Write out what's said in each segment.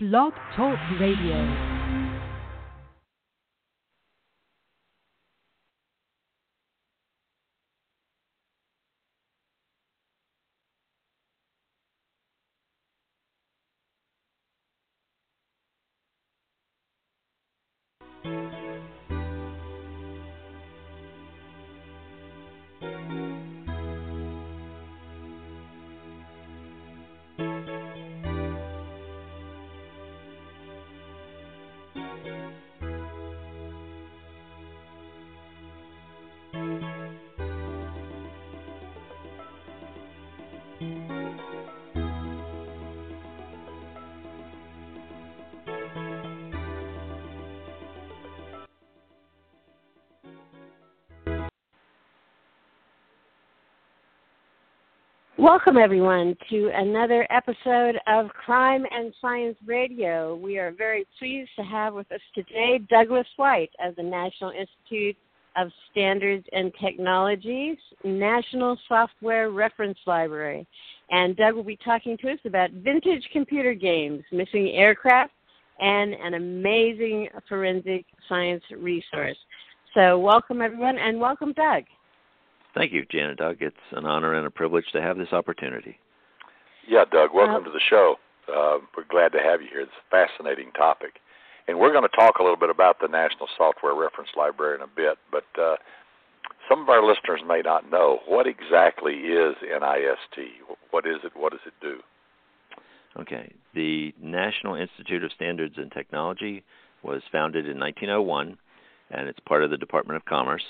Blog Talk Radio. Welcome, everyone, to another episode of Crime and Science Radio. We are very pleased to have with us today Douglas White of the National Institute of Standards and Technologies National Software Reference Library. And Doug will be talking to us about vintage computer games, missing aircraft, and an amazing forensic science resource. So, welcome, everyone, and welcome, Doug. Thank you, Jan and Doug. It's an honor and a privilege to have this opportunity. Yeah, Doug, welcome to the show. Uh, we're glad to have you here. It's a fascinating topic. And we're going to talk a little bit about the National Software Reference Library in a bit, but uh, some of our listeners may not know what exactly is NIST. What is it? What does it do? Okay. The National Institute of Standards and Technology was founded in 1901, and it's part of the Department of Commerce.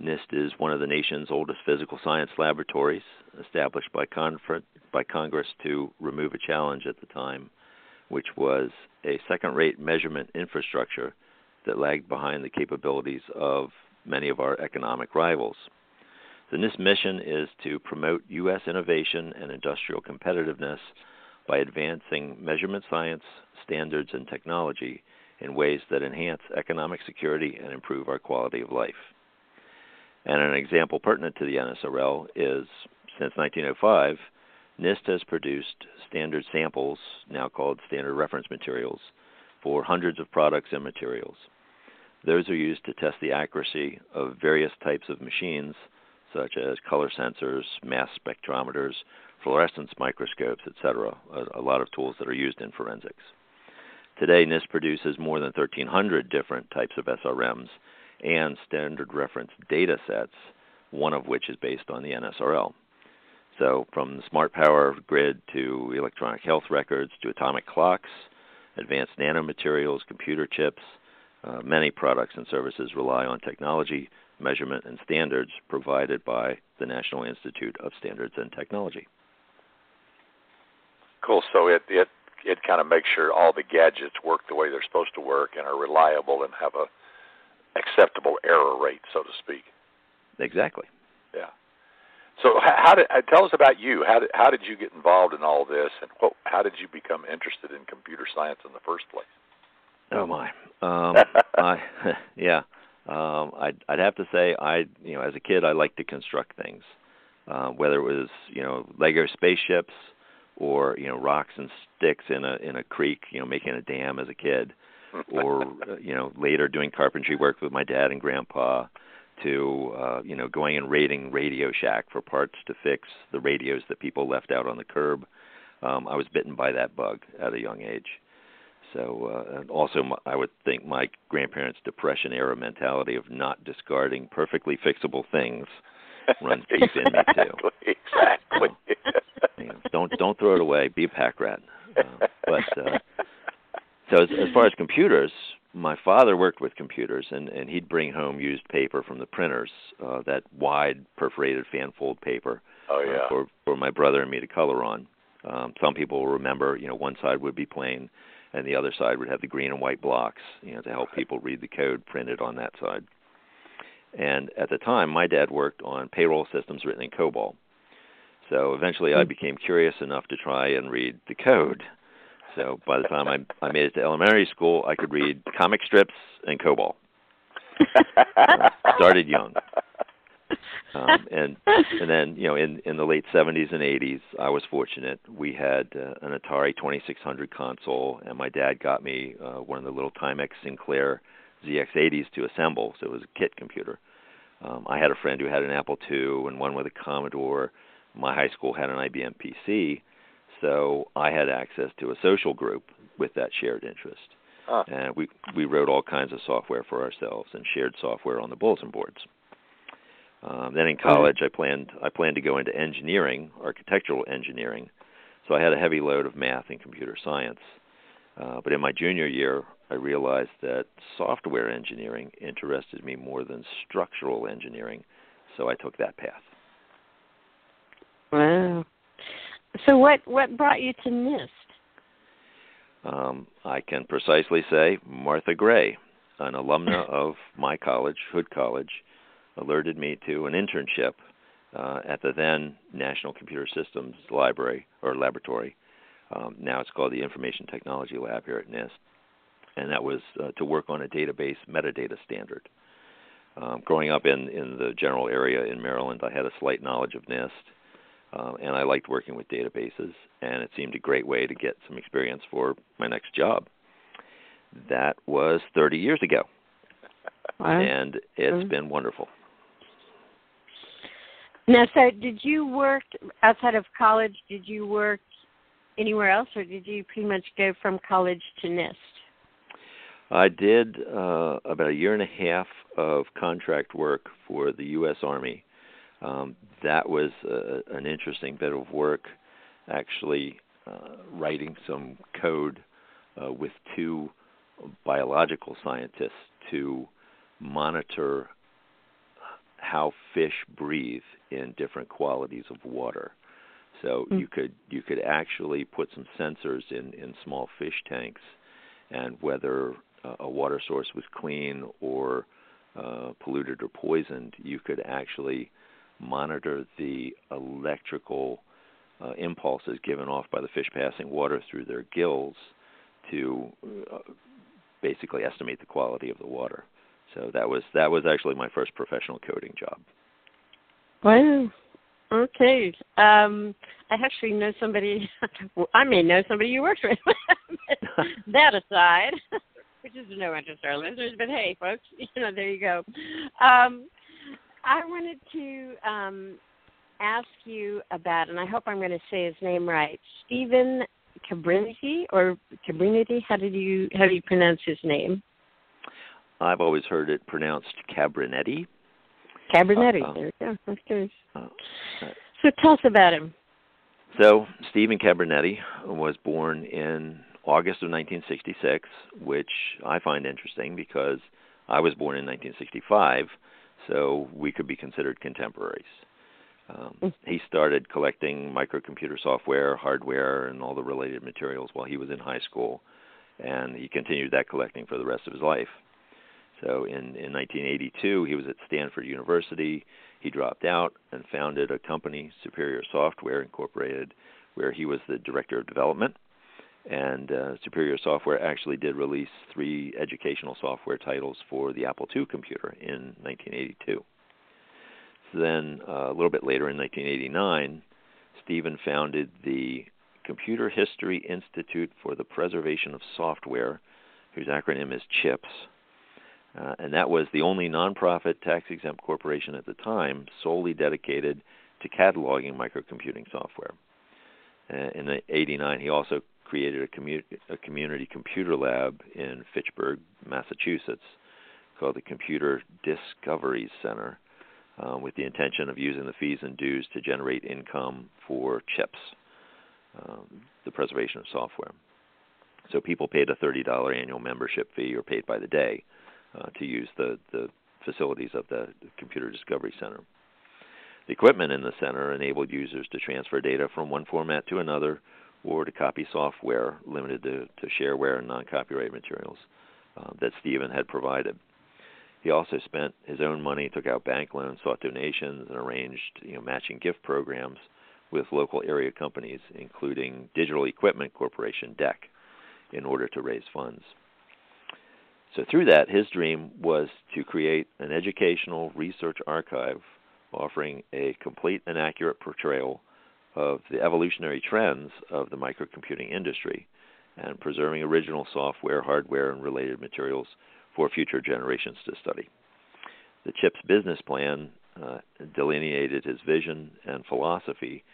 NIST is one of the nation's oldest physical science laboratories, established by, Confer- by Congress to remove a challenge at the time, which was a second rate measurement infrastructure that lagged behind the capabilities of many of our economic rivals. The NIST mission is to promote U.S. innovation and industrial competitiveness by advancing measurement science, standards, and technology in ways that enhance economic security and improve our quality of life. And an example pertinent to the NSRL is since 1905, NIST has produced standard samples, now called standard reference materials, for hundreds of products and materials. Those are used to test the accuracy of various types of machines, such as color sensors, mass spectrometers, fluorescence microscopes, etc., a, a lot of tools that are used in forensics. Today, NIST produces more than 1,300 different types of SRMs and standard reference data sets, one of which is based on the NSRL. So, from the smart power grid to electronic health records to atomic clocks, advanced nanomaterials, computer chips, uh, many products and services rely on technology, measurement, and standards provided by the National Institute of Standards and Technology. Cool. So it it it kind of makes sure all the gadgets work the way they're supposed to work and are reliable and have a acceptable error rate, so to speak. Exactly. Yeah. So how did uh, tell us about you? How did how did you get involved in all this, and what, how did you become interested in computer science in the first place? Oh my, um, I yeah. Um, I'd I'd have to say I you know as a kid I liked to construct things, uh, whether it was you know Lego spaceships or you know rocks and sticks in a in a creek, you know making a dam as a kid or uh, you know later doing carpentry work with my dad and grandpa to uh, you know going and raiding Radio Shack for parts to fix the radios that people left out on the curb. Um, I was bitten by that bug at a young age. So uh, and also, my, I would think my grandparents' depression era mentality of not discarding perfectly fixable things runs deep in me too. Exactly. So, you know, don't don't throw it away. Be a pack rat. Uh, but uh, so as, as far as computers, my father worked with computers, and and he'd bring home used paper from the printers, uh, that wide perforated fanfold paper. Oh yeah. Uh, for for my brother and me to color on. Um, some people will remember, you know, one side would be plain, and the other side would have the green and white blocks, you know, to help people read the code printed on that side. And at the time, my dad worked on payroll systems written in COBOL. So eventually, I hmm. became curious enough to try and read the code. So by the time I I made it to elementary school, I could read comic strips and COBOL. started young. um, and and then you know in in the late 70s and 80s, I was fortunate. We had uh, an Atari 2600 console, and my dad got me uh, one of the little Timex Sinclair ZX80s to assemble. So it was a kit computer. Um, I had a friend who had an Apple II and one with a Commodore. My high school had an IBM PC, so I had access to a social group with that shared interest. Huh. And we we wrote all kinds of software for ourselves and shared software on the bulletin boards. Um, then in college, I planned I planned to go into engineering, architectural engineering. So I had a heavy load of math and computer science. Uh, but in my junior year, I realized that software engineering interested me more than structural engineering, so I took that path. Wow. So what what brought you to NIST? Um, I can precisely say Martha Gray, an alumna of my college, Hood College, alerted me to an internship uh, at the then National Computer Systems Library or Laboratory. Um, now it's called the Information Technology Lab here at NIST, and that was uh, to work on a database metadata standard. Um, growing up in in the general area in Maryland, I had a slight knowledge of NIST um, and I liked working with databases, and it seemed a great way to get some experience for my next job. That was 30 years ago, Wow. and it's Mhm. been wonderful. Now, so did you work outside of college? Did you work anywhere else, or did you pretty much go from college to NIST? I did uh, about a year and a half of contract work for the U.S. Army. Um, that was uh, an interesting bit of work, actually uh, writing some code uh, with two biological scientists to monitor how fish breathe in different qualities of water. So Mm. you could you could actually put some sensors in in small fish tanks, and whether uh, a water source was clean or uh, polluted or poisoned, you could actually monitor the electrical uh, impulses given off by the fish passing water through their gills to uh, basically estimate the quality of the water. So that was that was actually my first professional coding job. Wow. Okay. Um, I actually know somebody. I may know somebody you worked with. that aside, which is no interest to our listeners, but hey, folks, you know, there you go. Um, I wanted to um, ask you about, and I hope I'm going to say his name right, Stephen Cabrinity or Cabrinity. How did you how do you pronounce his name? I've always heard it pronounced Cabernetti. Cabernetti. Uh-uh. there we go. That's good. Uh, So tell us about him. So Stephen Cabrinety was born in August of 1966, which I find interesting because I was born in 1965, so we could be considered contemporaries. Um, he started collecting microcomputer software, hardware, and all the related materials while he was in high school, and he continued that collecting for the rest of his life. So in, in 1982, he was at Stanford University. He dropped out and founded a company, Superior Software Incorporated, where he was the director of development. And uh, Superior Software actually did release three educational software titles for the Apple II computer in 1982. So then, uh, a little bit later in 1989, Stephen founded the Computer History Institute for the Preservation of Software, whose acronym is CHIPS. Uh, and that was the only nonprofit tax exempt corporation at the time solely dedicated to cataloging microcomputing software. Uh, in '89, he also created a, commu- a community computer lab in Fitchburg, Massachusetts, called the Computer Discoveries Center, uh, with the intention of using the fees and dues to generate income for CHIPS, um, the preservation of software. So people paid a $30 annual membership fee or paid by the day uh, to use the, the facilities of the Computer Discovery Center. The equipment in the center enabled users to transfer data from one format to another or to copy software limited to, to shareware and non copyright materials uh, that Stephen had provided. He also spent his own money, took out bank loans, sought donations, and arranged you know, matching gift programs with local area companies, including Digital Equipment Corporation, DEC, in order to raise funds. So through that, his dream was to create an educational research archive offering a complete and accurate portrayal of the evolutionary trends of the microcomputing industry and preserving original software, hardware, and related materials for future generations to study. The chip's business plan uh, delineated his vision and philosophy,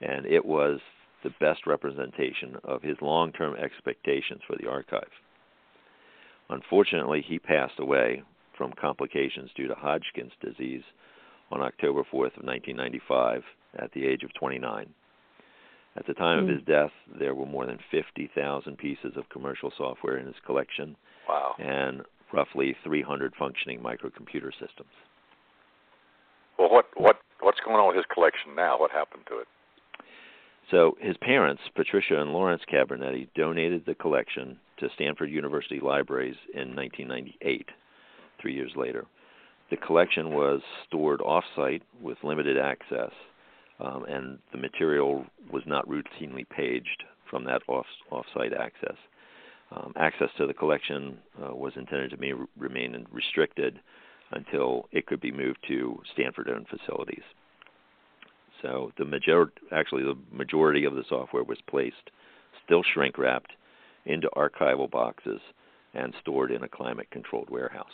and it was the best representation of his long term expectations for the archive. Unfortunately, he passed away from complications due to Hodgkin's disease on October 4th of 1995 at the age of 29. At the time mm. of his death, there were more than 50,000 pieces of commercial software in his collection. Wow. And roughly 300 functioning microcomputer systems. Well, what what what's going on with his collection now? What happened to it? So his parents, Patricia and Lawrence Cabrinety, donated the collection to Stanford University Libraries in 1998, three years later. The collection was stored off-site with limited access, um, and the material was not routinely paged from that off off-site access. Um, access to the collection uh, was intended to be, remain restricted until it could be moved to Stanford-owned facilities. So the major, actually the majority of the software was placed, still shrink wrapped, into archival boxes and stored in a climate-controlled warehouse.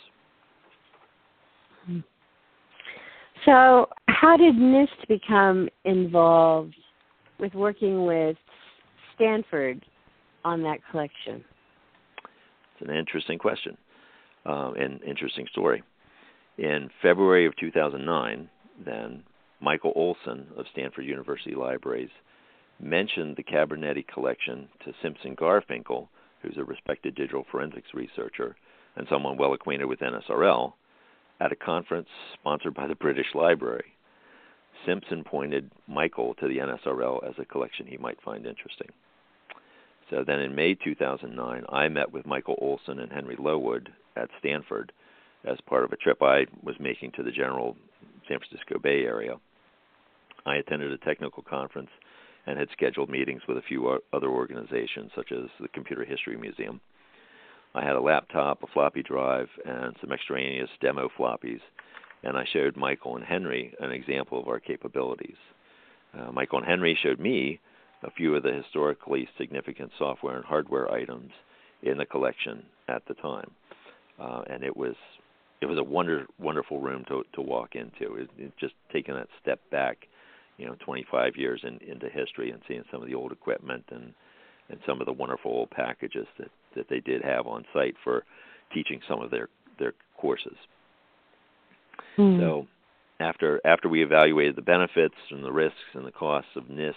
So, how did NIST become involved with working with Stanford on that collection? It's an interesting question uh, and interesting story. In February of 2009, then Michael Olson of Stanford University Libraries mentioned the Cabrinety collection to Simson Garfinkel, who's a respected digital forensics researcher and someone well acquainted with NSRL, at a conference sponsored by the British Library. Simson pointed Michael to the NSRL as a collection he might find interesting. So then in May 2009, I met with Michael Olson and Henry Lowood at Stanford as part of a trip I was making to the general San Francisco Bay Area. I attended a technical conference and had scheduled meetings with a few other organizations, such as the Computer History Museum. I had a laptop, a floppy drive, and some extraneous demo floppies, and I showed Michael and Henry an example of our capabilities. Uh, Michael and Henry showed me a few of the historically significant software and hardware items in the collection at the time, uh, and it was it was a wonder wonderful room to to walk into. It, it just taking that step back, you know, 25 years in, into history and seeing some of the old equipment and and some of the wonderful old packages that that they did have on site for teaching some of their their courses. Mm. So after after we evaluated the benefits and the risks and the costs of NIST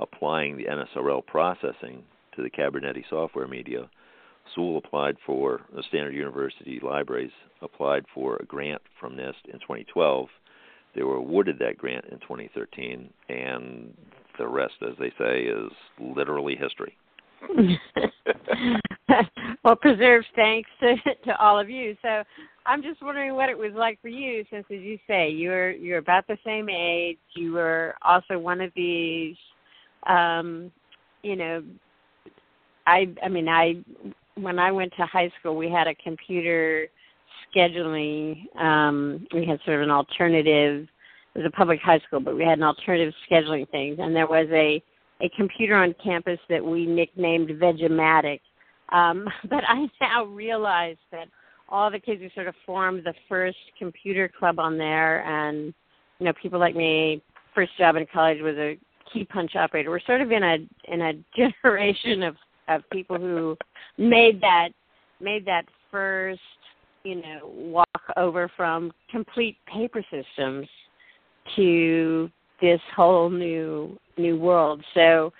applying the NSRL processing to the Cabrinety software media, Sewell applied for the Stanford University Libraries applied for a grant from NIST in 2012. They were awarded that grant in 2013, and the rest, as they say, is literally history. well, preserved thanks to, to all of you. So I'm just wondering what it was like for you, since as you say, you're you're about the same age. You were also one of these um, you know, I I mean I when I went to high school we had a computer scheduling um we had sort of an alternative it was a public high school but we had an alternative scheduling thing and there was a a computer on campus that we nicknamed Vegematic. Um, but I now realize that all the kids who sort of formed the first computer club on there and you know people like me first job in college was a key punch operator. We're sort of in a in a generation of of people who made that made that first you know walk over from complete paper systems to this whole new new world. So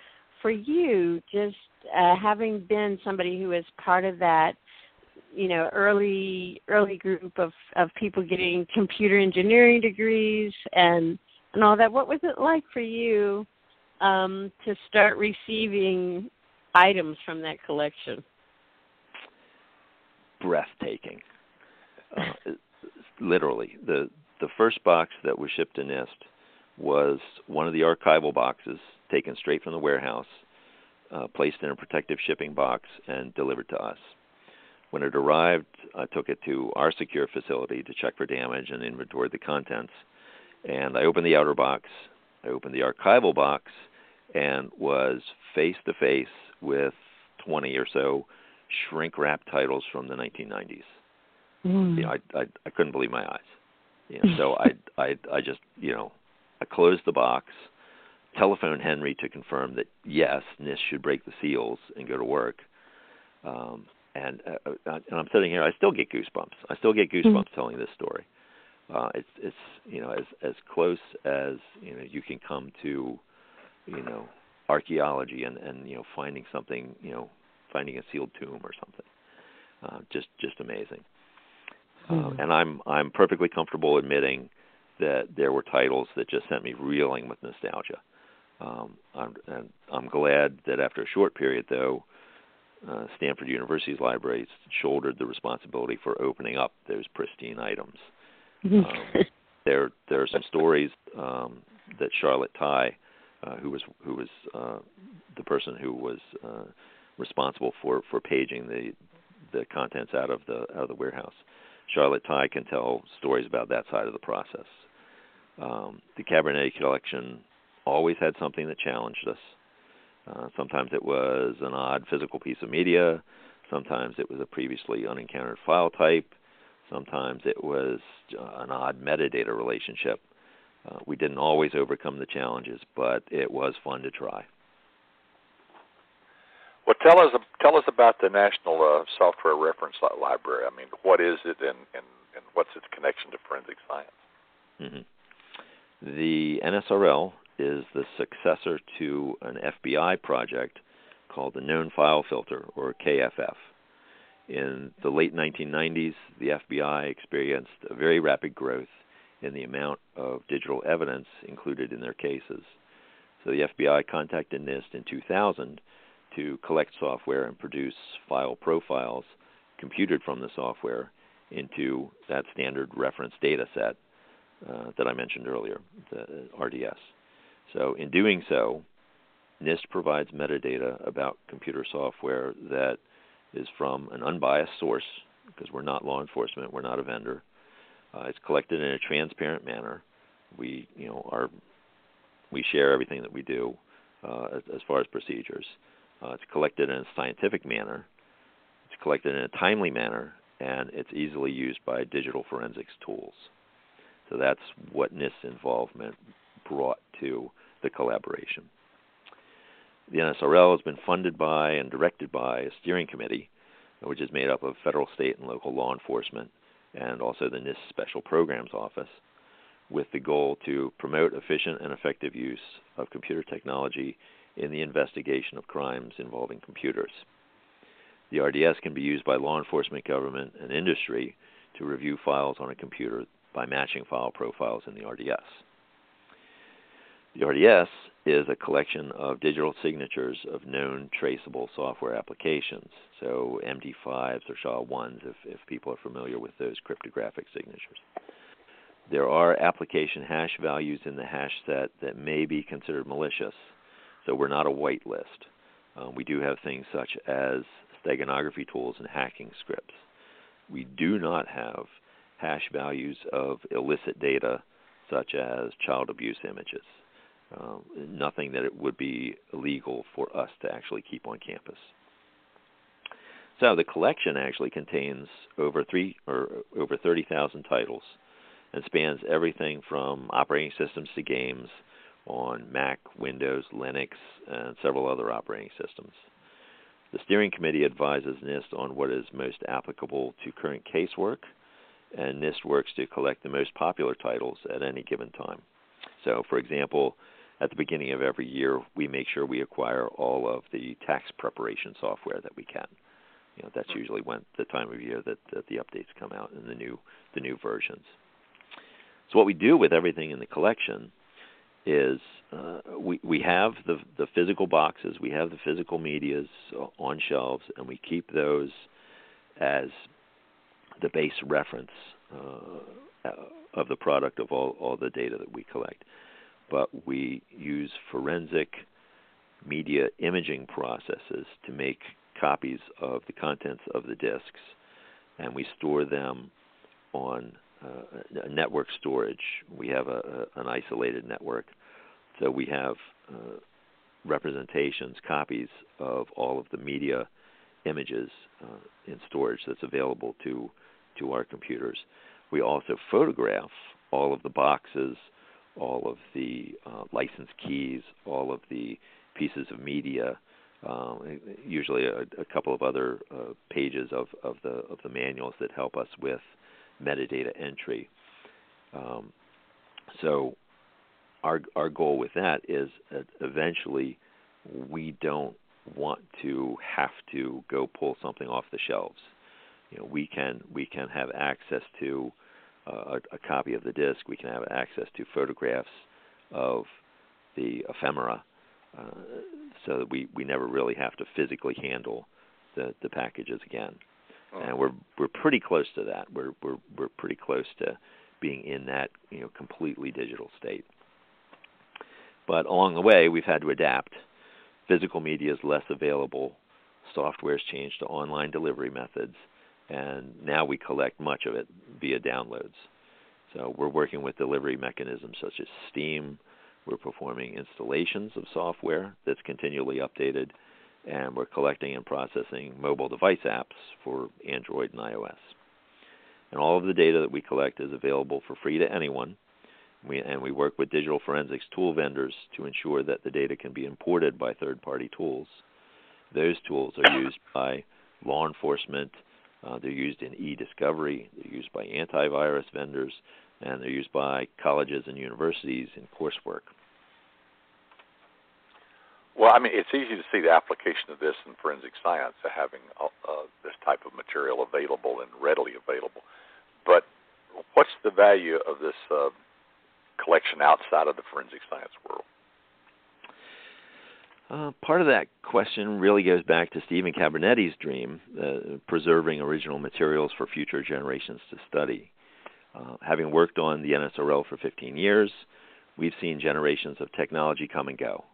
for you, just uh, having been somebody who is part of that you know early early group of of people getting computer engineering degrees and and all that what was it like for you um, to start receiving items from that collection? Breathtaking. Uh, literally, the the first box that was shipped to NIST was one of the archival boxes taken straight from the warehouse, uh, placed in a protective shipping box, and delivered to us. When it arrived, I took it to our secure facility to check for damage and inventory the contents And I opened the outer box, I opened the archival box, and was face to face with 20 or so shrink wrap titles from the 1990s. Mm. You know, I, I I couldn't believe my eyes. You know, so I I I just you know I closed the box, telephoned Henry to confirm that yes, NIST should break the seals and go to work. Um, and uh, uh, and I'm sitting here, I still get goosebumps. I still get goosebumps mm-hmm. telling this story. Uh, it's it's you know as as close as you know you can come to you know archaeology and and you know finding something you know finding a sealed tomb or something. Uh, just just amazing. Mm-hmm. Uh, and I'm I'm perfectly comfortable admitting that there were titles that just sent me reeling with nostalgia. Um, I'm, and I'm glad that after a short period, though, uh, Stanford University's libraries shouldered the responsibility for opening up those pristine items. Um, there, there are some stories um, that Charlotte Ty, uh, who was who was uh, the person who was uh, responsible for for paging the the contents out of the out of the warehouse. Charlotte Ty can tell stories about that side of the process. Um, the Cabrinety collection always had something that challenged us. Uh, sometimes it was an odd physical piece of media. Sometimes it was a previously unencountered file type. Sometimes it was uh, an odd metadata relationship. Uh, we didn't always overcome the challenges, but it was fun to try. Well, tell us tell us about the National uh, Software Reference Library. I mean, what is it, and, and, and what's its connection to forensic science? Mm-hmm. The NSRL is the successor to an FBI project called the Known File Filter, or KFF. In the late 1990s, the FBI experienced a very rapid growth in the amount of digital evidence included in their cases. So the FBI contacted NIST in 2000 to collect software and produce file profiles computed from the software into that standard reference data set uh, that I mentioned earlier, the RDS. So, in doing so, NIST provides metadata about computer software that is from an unbiased source, because we're not law enforcement, we're not a vendor. Uh, it's collected in a transparent manner. We, you know, are we share everything that we do uh, as, as, far as procedures. Uh, it's collected in a scientific manner. It's collected in a timely manner, and it's easily used by digital forensics tools. So that's what NIST's involvement brought to the collaboration. The NSRL has been funded by and directed by a steering committee, which is made up of federal, state, and local law enforcement, and also the NIST Special Programs Office, with the goal to promote efficient and effective use of computer technology in the investigation of crimes involving computers. The RDS can be used by law enforcement, government, and industry to review files on a computer by matching file profiles in the RDS. The RDS is a collection of digital signatures of known traceable software applications, so MD5s or SHA-1s if, if people are familiar with those cryptographic signatures. There are application hash values in the hash set that may be considered malicious, so we're not a whitelist. Um, we do have things such as steganography tools and hacking scripts. We do not have hash values of illicit data such as child abuse images. Uh, nothing that it would be illegal for us to actually keep on campus. So the collection actually contains over three or over 30,000 titles and spans everything from operating systems to games on Mac, Windows, Linux, and several other operating systems. The steering committee advises NIST on what is most applicable to current casework, and NIST works to collect the most popular titles at any given time. So, for example, at the beginning of every year, we make sure we acquire all of the tax preparation software that we can. You know, that's usually when the time of year that, that the updates come out and the new the new versions. So what we do with everything in the collection is uh, we we have the the physical boxes, we have the physical medias on shelves, and we keep those as the base reference uh, of the product of all all the data that we collect but we use forensic media imaging processes to make copies of the contents of the disks, and we store them on uh, network storage. We have a, a, an isolated network, so we have uh, representations, copies of all of the media images uh, in storage that's available to to our computers. We also photograph all of the boxes, all of the uh, license keys, all of the pieces of media, um, usually a, a, couple of other uh, pages of, of the of the manuals that help us with metadata entry. Um, so our our goal with that is that eventually we don't want to have to go pull something off the shelves. You know, we can we can have access to a, a copy of the disc. We can have access to photographs of the ephemera, uh, so that we we never really have to physically handle the the packages again. Oh. And we're we're pretty close to that. We're we're we're pretty close to being in that you know completely digital state. But along the way, we've had to adapt. Physical media is less available. Software has changed to online delivery methods, and now we collect much of it via downloads. So we're working with delivery mechanisms such as Steam. We're performing installations of software that's continually updated, and we're collecting and processing mobile device apps for Android and iOS. And all of the data that we collect is available for free to anyone we, and we work with digital forensics tool vendors to ensure that the data can be imported by third party tools. Those tools are used by law enforcement, uh, they're used in e discovery, they're used by antivirus vendors, and they're used by colleges and universities in coursework. Well, I mean, it's easy to see the application of this in forensic science, having uh, uh, this type of material available and readily available. But what's the value of this uh, collection outside of the forensic science world? Uh, part of that question really goes back to Stephen Cabrinety's dream, uh, preserving original materials for future generations to study. Uh, having worked on the NSRL for 15 years, we've seen generations of technology come and go.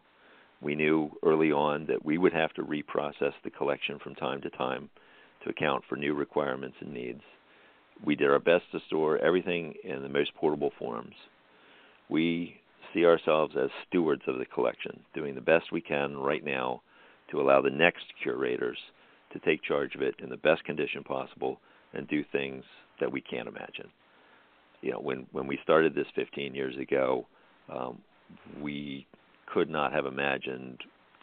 We knew early on that we would have to reprocess the collection from time to time to account for new requirements and needs. We did our best to store everything in the most portable forms we see ourselves as stewards of the collection, doing the best we can right now to allow the next curators to take charge of it in the best condition possible and do things that we can't imagine. You know, when when we started this 15 years ago, um, we could not have imagined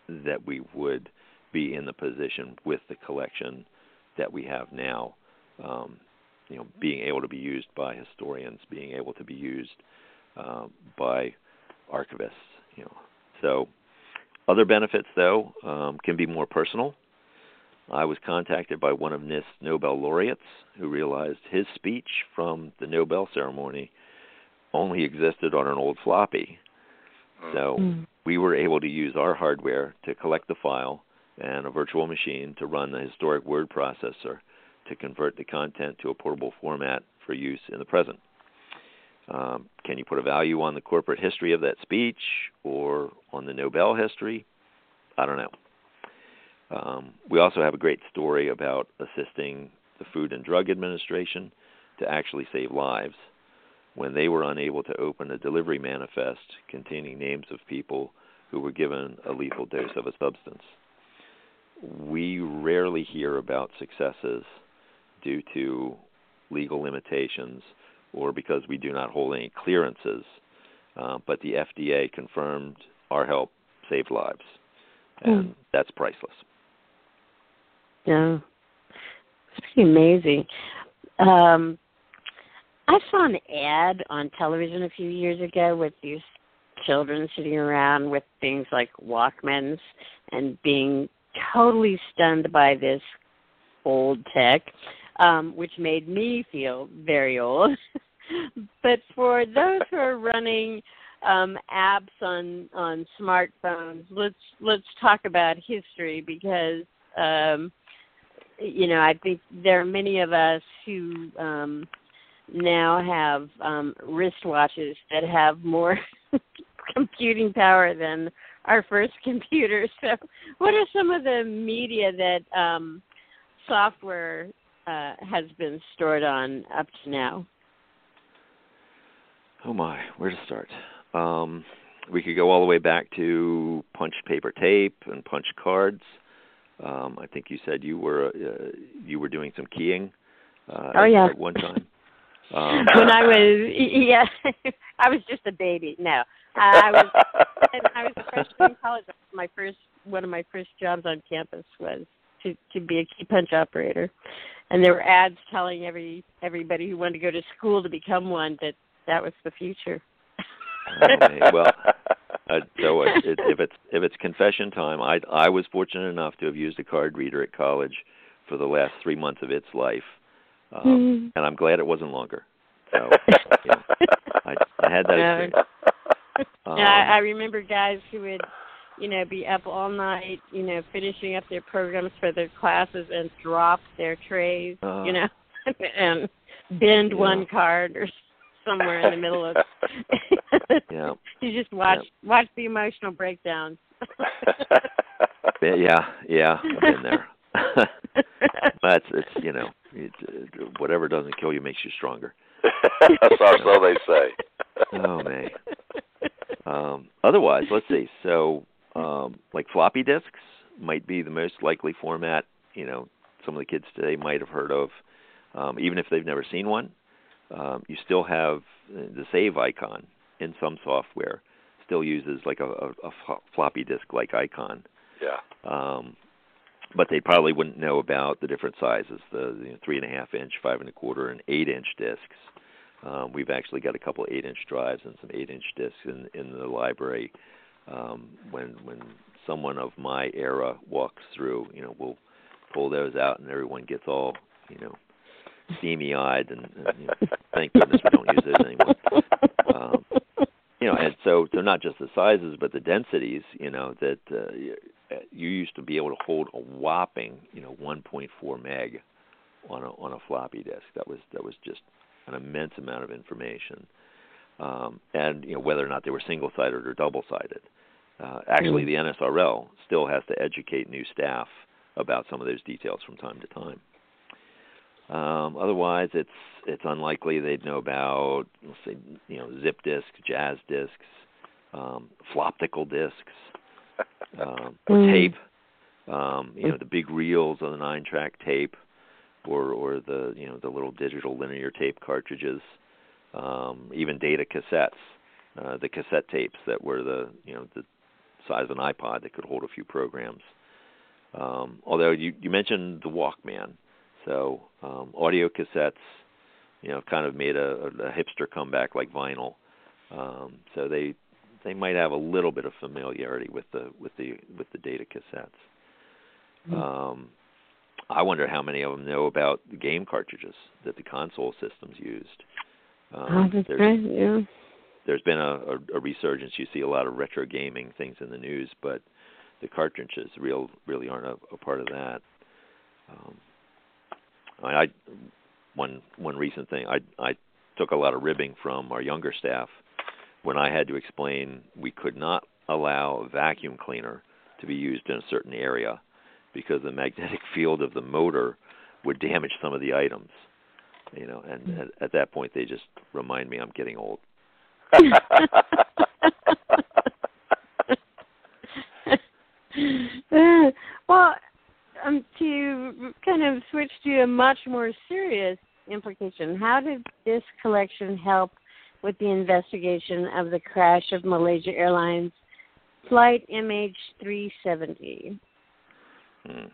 that we would be in the position with the collection that we have now. Um, you know, being able to be used by historians, being able to be used uh, by archivists. You know, so other benefits though um, can be more personal. I was contacted by one of NIST's Nobel laureates who realized his speech from the Nobel ceremony only existed on an old floppy. So mm. we were able to use our hardware to collect the file and a virtual machine to run the historic word processor to convert the content to a portable format for use in the present. Um, can you put a value on the corporate history of that speech or on the Nobel history? I don't know. Um, we also have a great story about assisting the Food and Drug Administration to actually save lives when they were unable to open a delivery manifest containing names of people who were given a lethal dose of a substance. We rarely hear about successes due to legal limitations or because we do not hold any clearances. Uh, but the FDA confirmed our help saved lives, and mm. that's priceless. Yeah, it's pretty amazing. Um, I saw an ad on television a few years ago with these children sitting around with things like Walkmans and being totally stunned by this old tech, um, which made me feel very old. but for those who are running um, apps on on smartphones, let's let's talk about history because um, you know I think there are many of us who um, now have um, wristwatches that have more computing power than our first computers. So, what are some of the media that um, software uh, has been stored on up to now? Oh my, where to start? Um, we could go all the way back to punched paper tape and punched cards. Um, I think you said you were uh, you were doing some keying. Uh, oh yeah. At one time. Um, when I was yeah, I was just a baby. No, uh, I was I was a freshman in college. My first one of my first jobs on campus was to to be a key punch operator, and there were ads telling every everybody who wanted to go to school to become one that that was the future. okay, well, uh, so it, it, if it's if it's confession time, I I was fortunate enough to have used a card reader at college for the last three months of its life, um, mm. and I'm glad it wasn't longer. So you know, I, I had that experience. Um, yeah, I, I remember guys who would, you know, be up all night, you know, finishing up their programs for their classes and drop their trays, uh, you know, and bend yeah. one card or somewhere in the middle of. yeah. You just watch yeah. watch the emotional breakdowns. yeah, yeah, I've been there. But it's you know it, whatever doesn't kill you makes you stronger. so, so they say. oh man. Um, otherwise, let's see. So, um, like floppy disks might be the most likely format. You know, some of the kids today might have heard of, um, even if they've never seen one. Um, you still have the save icon in some software. Still uses like a, a, a floppy disk like icon. Yeah. Um, but they probably wouldn't know about the different sizes, the you know, three and a half inch, five and a quarter, and eight inch disks. Um, we've actually got a couple eight inch drives and some eight inch disks in in the library. Um, when when someone of my era walks through, you know, we'll pull those out and everyone gets all, you know, steamy eyed and, and you know, thank goodness we don't use those anymore. Um, you know, and so so not just the sizes but the densities, you know, that uh, you used to be able to hold a whopping, you know, 1.4 meg on a on a floppy disk. That was that was just an immense amount of information, um, and you know whether or not they were single-sided or double-sided. Uh, actually, mm-hmm. the NSRL still has to educate new staff about some of those details from time to time. Um, otherwise, it's it's unlikely they'd know about let's say you know zip disks, Jaz disks, um, floptical disks, um, mm. tape. Um, you know the big reels on the nine-track tape or or the you know the little digital linear tape cartridges, um, even data cassettes, uh, the cassette tapes that were the you know the size of an iPod that could hold a few programs. Um, although you you mentioned the Walkman, so um, audio cassettes, you know, kind of made a, a hipster comeback like vinyl. Um, so they they might have a little bit of familiarity with the with the with the data cassettes. Mm-hmm. Um, I wonder how many of them know about the game cartridges that the console systems used. Um, oh, right. Yeah. There's been a, a, a resurgence. You see a lot of retro gaming things in the news, but the cartridges real really aren't a, a part of that. Um, I, I one one recent thing I I took a lot of ribbing from our younger staff when I had to explain we could not allow a vacuum cleaner to be used in a certain area because the magnetic field of the motor would damage some of the items. You know, and at, at that point they just remind me I'm getting old. well, um, to kind of switch to a much more serious implication, how did this collection help with the investigation of the crash of Malaysia Airlines flight MH370? Hmm.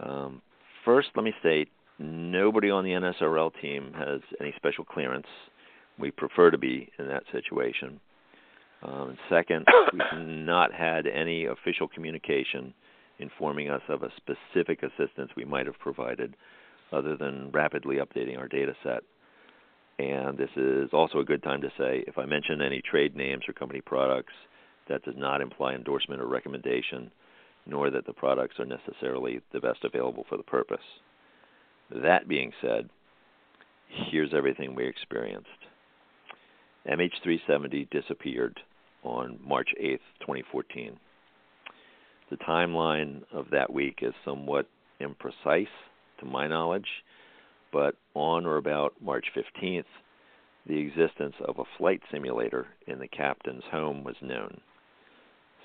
Um, first, let me state nobody on the NSRL team has any special clearance. We prefer to be in that situation. Um, second, we've not had any official communication informing us of a specific assistance we might have provided other than rapidly updating our data set. And this is also a good time to say if I mention any trade names or company products, that does not imply endorsement or recommendation nor that the products are necessarily the best available for the purpose. That being said, here's everything we experienced. MH370 disappeared on March 8th, 2014. The timeline of that week is somewhat imprecise to my knowledge, but on or about March 15th, the existence of a flight simulator in the captain's home was known.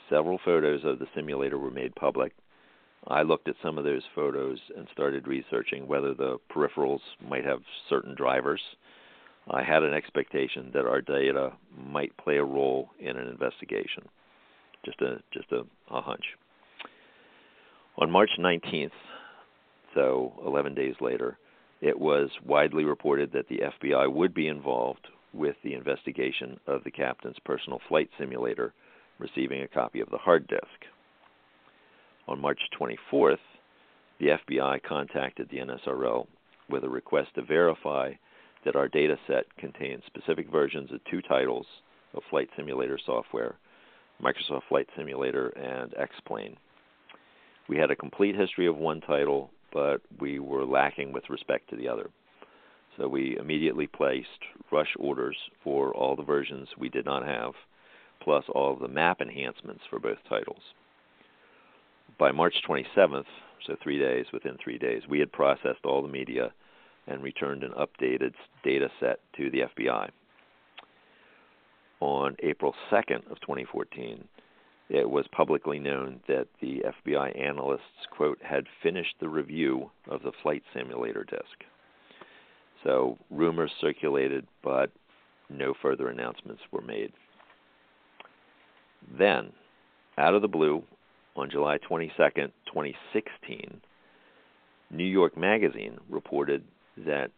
Several photos of the simulator were made public. I looked at some of those photos and started researching whether the peripherals might have certain drivers. I had an expectation that our data might play a role in an investigation. Just a just a, a hunch. On March 19th, so 11 days later, it was widely reported that the FBI would be involved with the investigation of the captain's personal flight simulator, receiving a copy of the hard disk. On March 24th, the FBI contacted the NSRL with a request to verify that our data set contains specific versions of two titles of flight simulator software Microsoft Flight Simulator and X Plane. We had a complete history of one title, but we were lacking with respect to the other. So we immediately placed rush orders for all the versions we did not have, plus all of the map enhancements for both titles. By March 27th, so three days within three days, we had processed all the media and returned an updated data set to the FBI. On April 2nd of 2014, it was publicly known that the FBI analysts, quote, had finished the review of the flight simulator disk. So rumors circulated, but no further announcements were made. Then, out of the blue, on July 22nd, 2016, New York Magazine reported that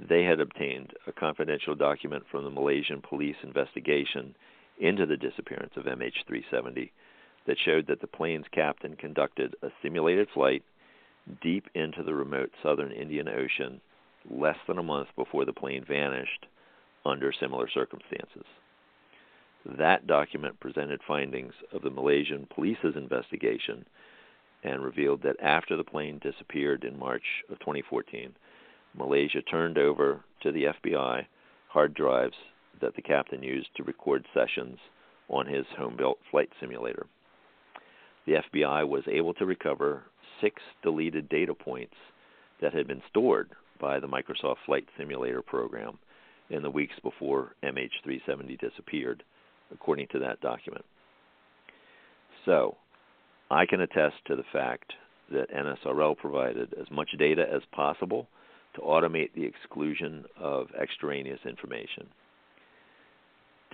they had obtained a confidential document from the Malaysian police investigation into the disappearance of MH370 that showed that the plane's captain conducted a simulated flight deep into the remote southern Indian Ocean less than a month before the plane vanished under similar circumstances. That document presented findings of the Malaysian police's investigation and revealed that after the plane disappeared in March of 2014, Malaysia turned over to the FBI hard drives that the captain used to record sessions on his home built flight simulator. The FBI was able to recover six deleted data points that had been stored by the Microsoft Flight Simulator program in the weeks before MH370 disappeared, according to that document. So, I can attest to the fact that NSRL provided as much data as possible to automate the exclusion of extraneous information.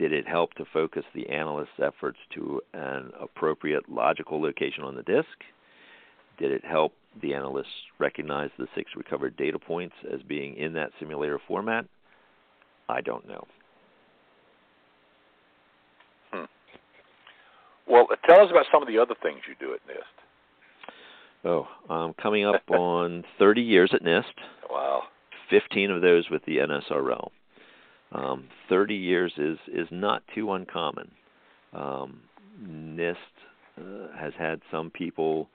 Did it help to focus the analyst's efforts to an appropriate logical location on the disk? Did it help the analysts recognize the six recovered data points as being in that simulator format? I don't know. Hmm. Well, tell us about some of the other things you do at NIST. Oh, I'm coming up on 30 years at NIST. Wow. 15 of those with the NSRL. Um, 30 years is is not too uncommon. Um, NIST uh, has had some people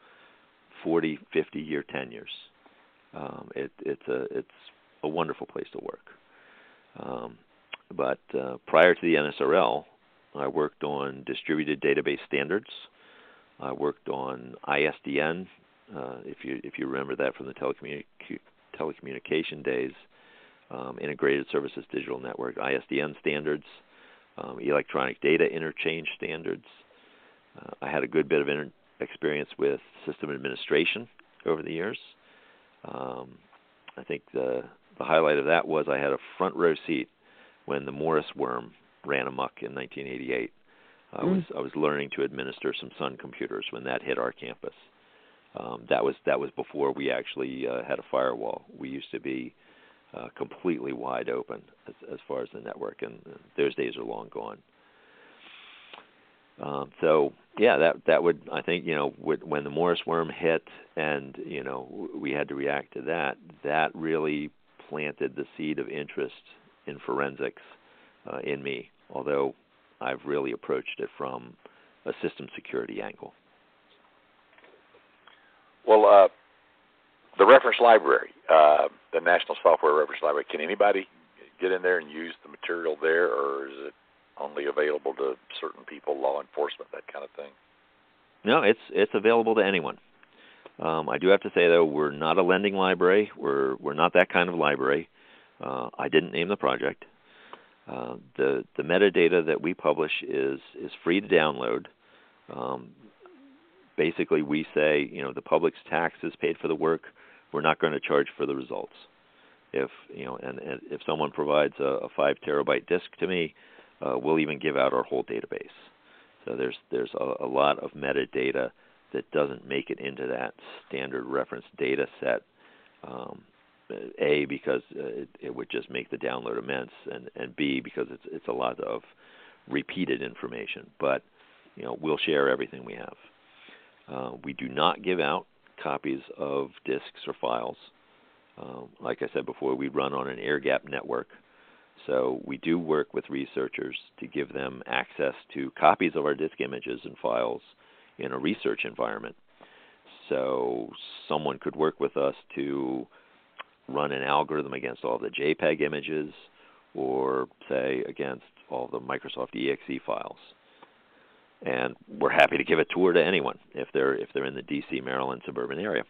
40, 50 year tenures. Um, it, it's a it's a wonderful place to work. Um, but uh, prior to the NSRL, I worked on distributed database standards. I worked on ISDN, uh, if you if you remember that from the telecommunic- telecommunication days, um, Integrated Services Digital Network (ISDN) standards, um, electronic data interchange standards. Uh, I had a good bit of inter- experience with system administration over the years. Um, I think the the highlight of that was I had a front row seat when the Morris worm ran amok in 1988. I mm. was I was learning to administer some Sun computers when that hit our campus. Um, that was that was before we actually uh, had a firewall. We used to be uh, completely wide open as, as far as the network, and those days are long gone. Um, so yeah, that that would I think you know when the Morris worm hit, and you know we had to react to that. That really planted the seed of interest in forensics uh, in me. Although I've really approached it from a system security angle. Well, uh, the reference library, uh, the National Software Reference Library, can anybody get in there and use the material there, or is it only available to certain people, law enforcement, that kind of thing? No, it's it's available to anyone. Um, I do have to say though, we're not a lending library. We're we're not that kind of library. Uh, I didn't name the project. Uh, the the metadata that we publish is is free to download. Um, basically, we say you know the public's tax is paid for the work. We're not going to charge for the results. If you know, and, and if someone provides a, a five terabyte disk to me, uh, we'll even give out our whole database. So there's there's a, a lot of metadata that doesn't make it into that standard reference data set. Um, a because uh, it, it would just make the download immense, and and B because it's it's a lot of repeated information. But you know we'll share everything we have. Uh, we do not give out copies of disks or files. Uh, like I said before, we run on an air gap network. So we do work with researchers to give them access to copies of our disk images and files in a research environment. So someone could work with us to run an algorithm against all the JPEG images or say against all the Microsoft exe files. And we're happy to give a tour to anyone if they're if they're in the DC Maryland suburban area.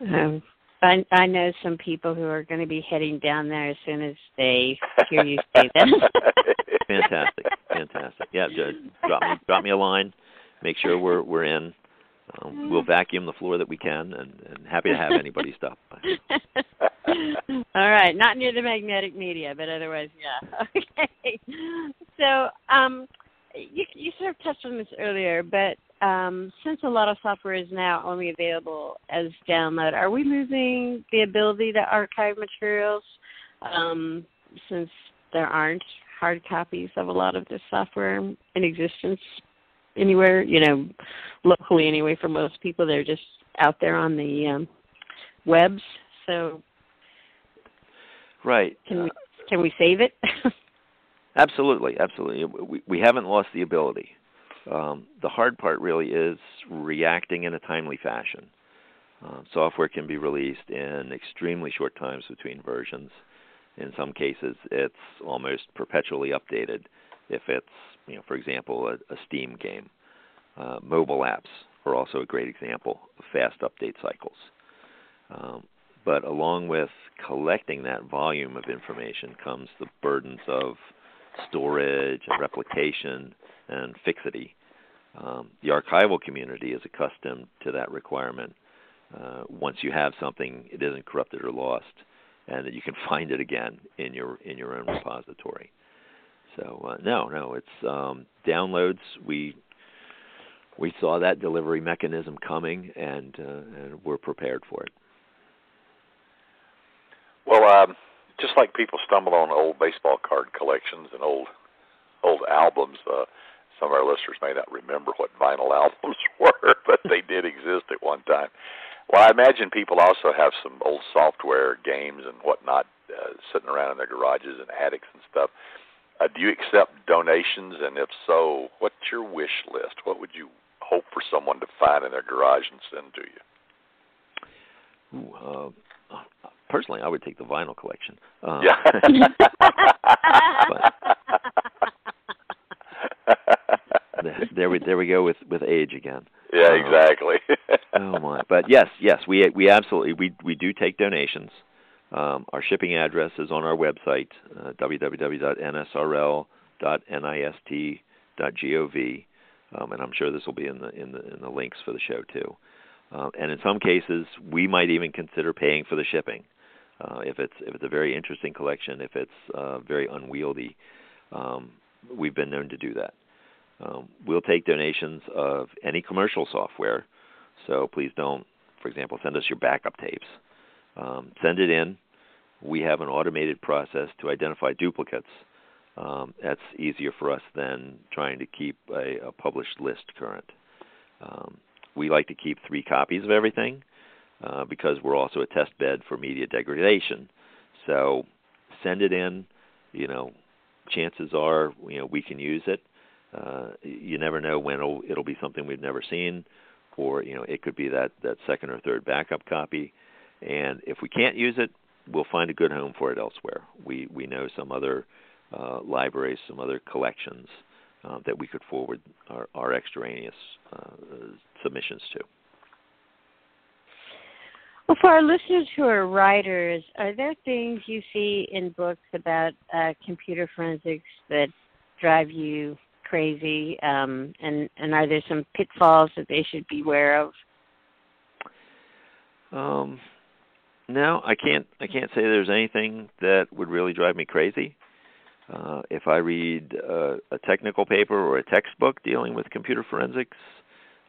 Um, I, I know some people who are going to be heading down there as soon as they hear you say that. fantastic, fantastic. Yeah, just drop me drop me a line. Make sure we're we're in. Um, we'll vacuum the floor that we can, and, and happy to have anybody stop by. All right, not near the magnetic media, but otherwise, yeah. Okay. So, um, you you sort of touched on this earlier, but um, since a lot of software is now only available as download, are we losing the ability to archive materials um, since there aren't hard copies of a lot of this software in existence anywhere? You know, locally anyway. For most people, they're just out there on the um, webs. So, right. Can we can we save it? absolutely, absolutely. We we haven't lost the ability. Um, the hard part really is reacting in a timely fashion. Uh, software can be released in extremely short times between versions. In some cases, it's almost perpetually updated. If it's, you know, for example, a, a Steam game, uh, mobile apps are also a great example of fast update cycles. Um, but along with collecting that volume of information comes the burdens of storage and replication and fixity. Um, the archival community is accustomed to that requirement. Uh, once you have something, it isn't corrupted or lost, and that you can find it again in your in your own repository. So uh, no, no, it's um, downloads. We we saw that delivery mechanism coming, and, uh, and we're prepared for it. Well, um, just like people stumble on old baseball card collections and old old albums, uh, some of our listeners may not remember what vinyl albums were, but they did exist at one time. Well, I imagine people also have some old software games and whatnot uh, sitting around in their garages and attics and stuff. Uh, do you accept donations? And if so, what's your wish list? What would you hope for someone to find in their garage and send to you? Ooh, uh, personally, I would take the vinyl collection. Uh, yeah. there we there we go with with age again. Yeah, um, exactly. oh my! But yes, yes, we we absolutely we we do take donations. Um, our shipping address is on our website, uh, www.nsrl.nist.gov, um, and I'm sure this will be in the in the in the links for the show too. Uh, and in some cases, we might even consider paying for the shipping uh, if it's if it's a very interesting collection, if it's uh, very unwieldy. Um, we've been known to do that. Um, we'll take donations of any commercial software, so please don't, for example, send us your backup tapes. Um, send it in. We have an automated process to identify duplicates. Um, that's easier for us than trying to keep a, a published list current. Um, we like to keep three copies of everything uh, because we're also a test bed for media degradation. So send it in. You know, chances are you know we can use it. Uh, you never know when it'll it'll be something we've never seen, or you know it could be that that second or third backup copy. And if we can't use it, we'll find a good home for it elsewhere. We we know some other uh, libraries, some other collections uh, that we could forward our, our extraneous uh, submissions to. Well, for our listeners who are writers, are there things you see in books about uh, computer forensics that drive you crazy? Um, and and are there some pitfalls that they should be aware of? Um, no, I can't. I can't say there's anything that would really drive me crazy. Uh, if I read uh, a technical paper or a textbook dealing with computer forensics,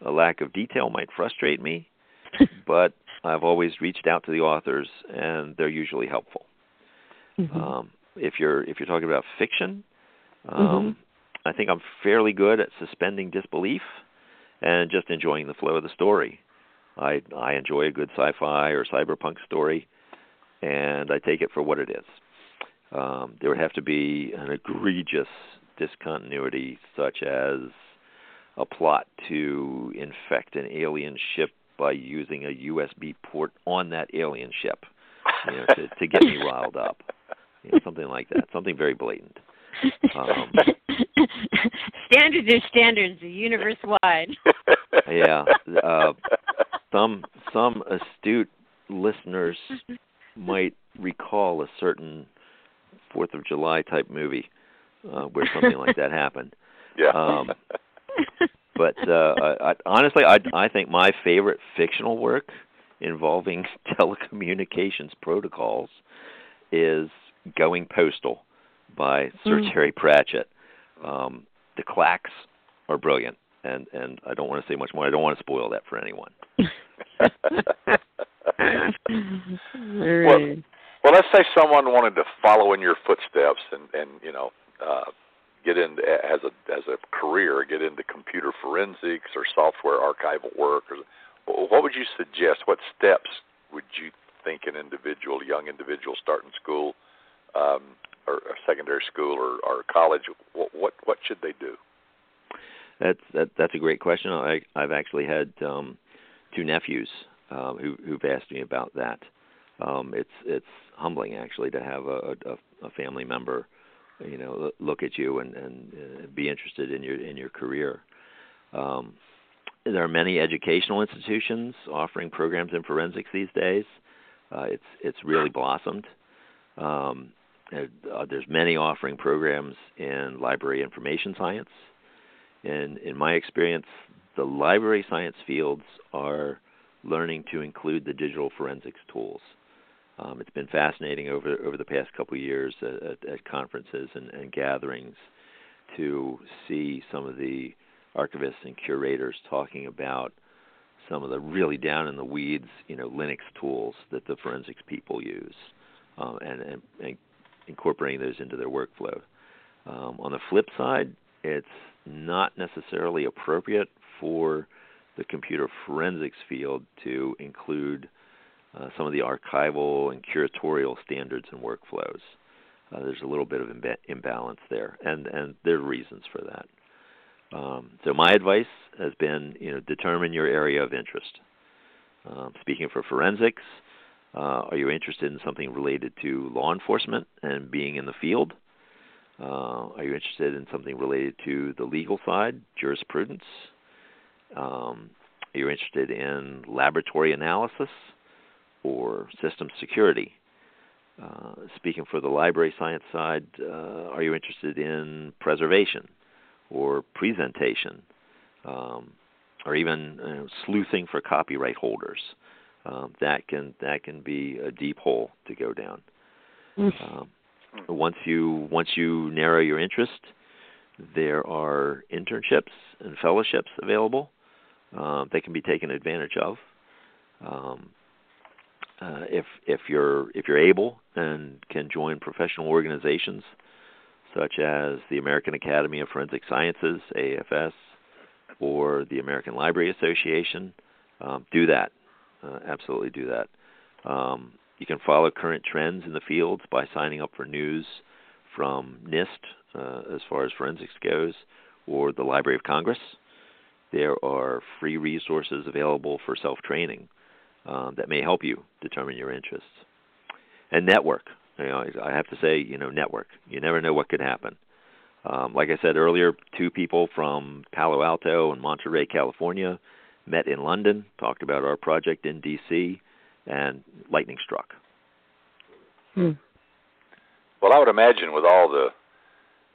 a lack of detail might frustrate me, but I've always reached out to the authors, and they're usually helpful. Mm-hmm. Um, if you're if you're talking about fiction, um, mm-hmm. I think I'm fairly good at suspending disbelief and just enjoying the flow of the story. I I enjoy a good sci-fi or cyberpunk story, and I take it for what it is. Um, there would have to be an egregious discontinuity, such as a plot to infect an alien ship by using a USB port on that alien ship, you know, to, to get me riled up, you know, something like that, something very blatant. Um, standards are standards, universe wide. yeah, uh, some some astute listeners might recall a certain Fourth of July type movie uh, where something like that happened. Yeah. Um, but uh, I, honestly, I I think my favorite fictional work involving telecommunications protocols is Going Postal by Sir mm. Terry Pratchett. Um, the clacks are brilliant, and and I don't want to say much more. I don't want to spoil that for anyone. well, well, let's say someone wanted to follow in your footsteps and and you know uh, get into as a as a career, get into computer forensics or software archival work, or what would you suggest? What steps would you think an individual, young individual, starting school, um, or, or secondary school, or, or college, what, what what should they do? That's that, that's a great question. I I've actually had um, two nephews um, who who've asked me about that. Um, it's it's humbling actually to have a, a, a family member you know look at you and and uh, be interested in your in your career um, there are many educational institutions offering programs in forensics these days uh, it's it's really blossomed um, uh, there's many offering programs in library information science and in my experience the library science fields are learning to include the digital forensics tools um, it's been fascinating over over the past couple of years at, at, conferences and, and gatherings to see some of the archivists and curators talking about some of the really down in the weeds, you know, Linux tools that the forensics people use, um, and, and, and incorporating those into their workflow. Um, on the flip side, it's not necessarily appropriate for the computer forensics field to include uh, some of the archival and curatorial standards and workflows. Uh, there's a little bit of imba- imbalance there, and and there are reasons for that. Um, so my advice has been, you know, determine your area of interest. Um, speaking for forensics, uh, are you interested in something related to law enforcement and being in the field? Uh, are you interested in something related to the legal side, jurisprudence? Um, are you interested in laboratory analysis? or system security. Uh, speaking for the library science side, uh, are you interested in preservation or presentation, um, or even you know, sleuthing for copyright holders? Um, that can that can be a deep hole to go down. Mm. Um, once you once you narrow your interest, there are internships and fellowships available. Uh, they can be taken advantage of. Um, uh, if if you're if you're able and can join professional organizations such as the American Academy of Forensic Sciences (AFS) or the American Library Association, um, do that. Uh, absolutely do that. Um, you can follow current trends in the fields by signing up for news from NIST uh, as far as forensics goes, or the Library of Congress. There are free resources available for self training um, that may help you determine your interests. And network. You know, I have to say, you know, network. You never know what could happen. Um, like I said earlier, two people from Palo Alto and Monterey, California, met in London, talked about our project in D.C., and lightning struck. Hmm. Well, I would imagine with all the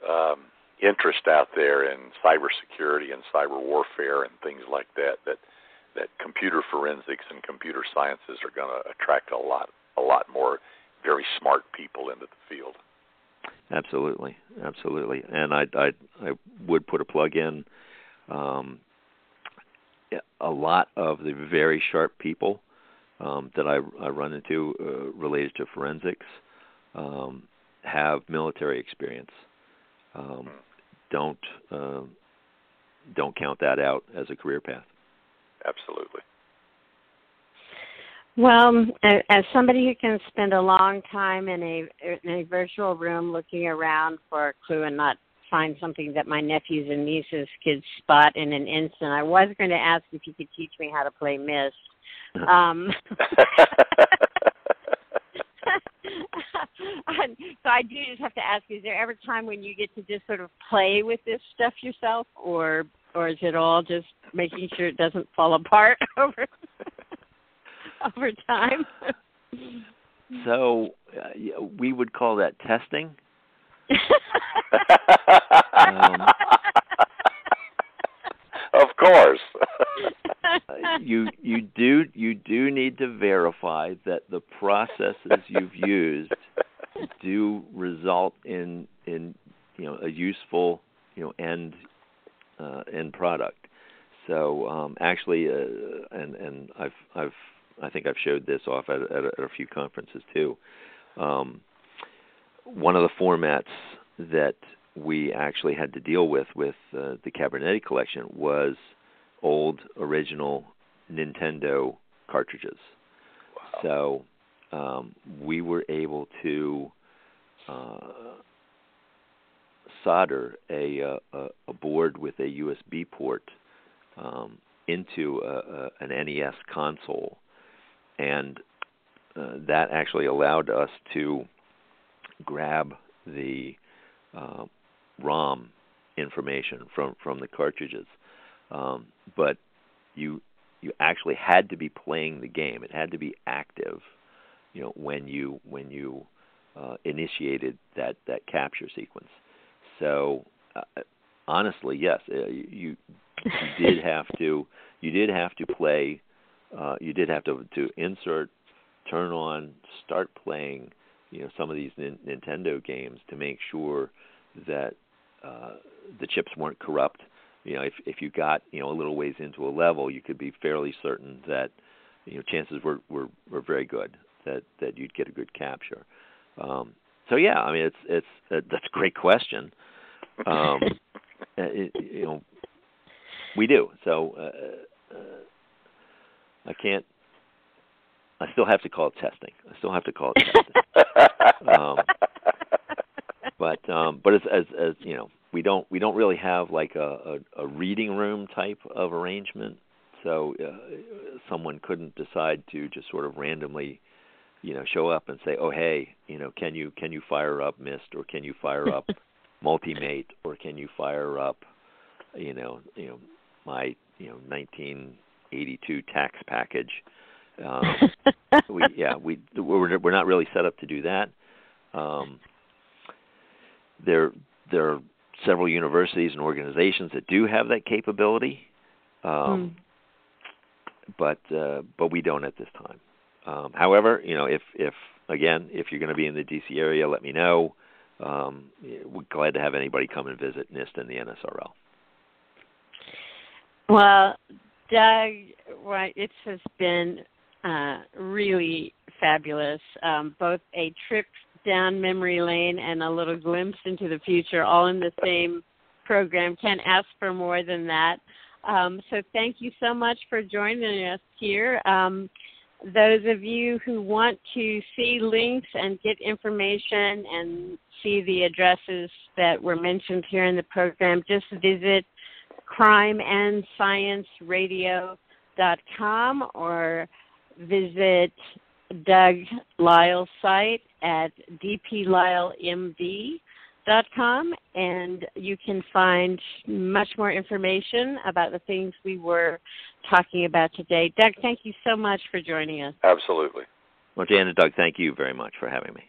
um, interest out there in cybersecurity and cyber warfare and things like that, that that computer forensics and computer sciences are going to attract a lot a lot more very smart people into the field. Absolutely, absolutely, and I I I would put a plug in. Um, a lot of the very sharp people um, that I, I run into uh, related to forensics um, have military experience. Um, don't uh, don't count that out as a career path. Absolutely. Well, as somebody who can spend a long time in a in a virtual room looking around for a clue and not find something that my nephews and nieces could spot in an instant, I was going to ask if you could teach me how to play Myst. Um, so I do just have to ask: Is there ever time when you get to just sort of play with this stuff yourself, or or is it all just making sure it doesn't fall apart over over time? so uh, we would call that testing. um, of course. You you do you do need to verify that the processes you've used do result in in you know a useful you know end uh, end product. So um, actually, uh, and and I've I've I think I've showed this off at, at, a, at a few conferences too. Um, one of the formats that we actually had to deal with with uh, the Cabrinety collection was old original Nintendo cartridges. Wow. So um, we were able to uh, solder a, uh, a, a board with a USB port um, into a, a, an NES console, and uh, that actually allowed us to grab the uh, ROM information from from the cartridges. Um, but you you actually had to be playing the game. It had to be active, you know, when you when you uh, initiated that that capture sequence. So uh, honestly, yes, uh, you you did have to you did have to play. Uh, you did have to to insert, turn on, start playing. You know some of these nin- Nintendo games to make sure that uh, the chips weren't corrupt you know if if you got you know a little ways into a level you could be fairly certain that you know chances were were were very good that that you'd get a good capture. Um so yeah i mean it's it's uh, that's a great question. Um uh, it, you know we do. So uh, uh, i can't i still have to call it testing. I still have to call it testing. Um but um but as as as you know we don't we don't really have like a, a, a reading room type of arrangement. So uh, someone couldn't decide to just sort of randomly, you know, show up and say, "Oh, hey, you know, can you can you fire up Myst or can you fire up Multimate or can you fire up, you know, you know, my you know 1982 tax package." Um, we yeah we we're we're not really set up to do that. Um, there there are several universities and organizations that do have that capability, um, mm. but uh, but we don't at this time. Um, however, you know, if if again, if you're going to be in the DC area, let me know. Um, we're glad to have anybody come and visit NIST and the NSRL. Well, Doug, right, it has been uh, really fabulous. Um, both a trip down memory lane and a little glimpse into the future, all in the same program. Can't ask for more than that. Um, so thank you so much for joining us here. Um, those of you who want to see links and get information and see the addresses that were mentioned here in the program, just visit crimeandscienceradio.com or visit Doug Lyle's site at dplylemd.com. and you can find much more information about the things we were talking about today. Doug, thank you so much for joining us. Absolutely. Well, Jan and Doug, thank you very much for having me.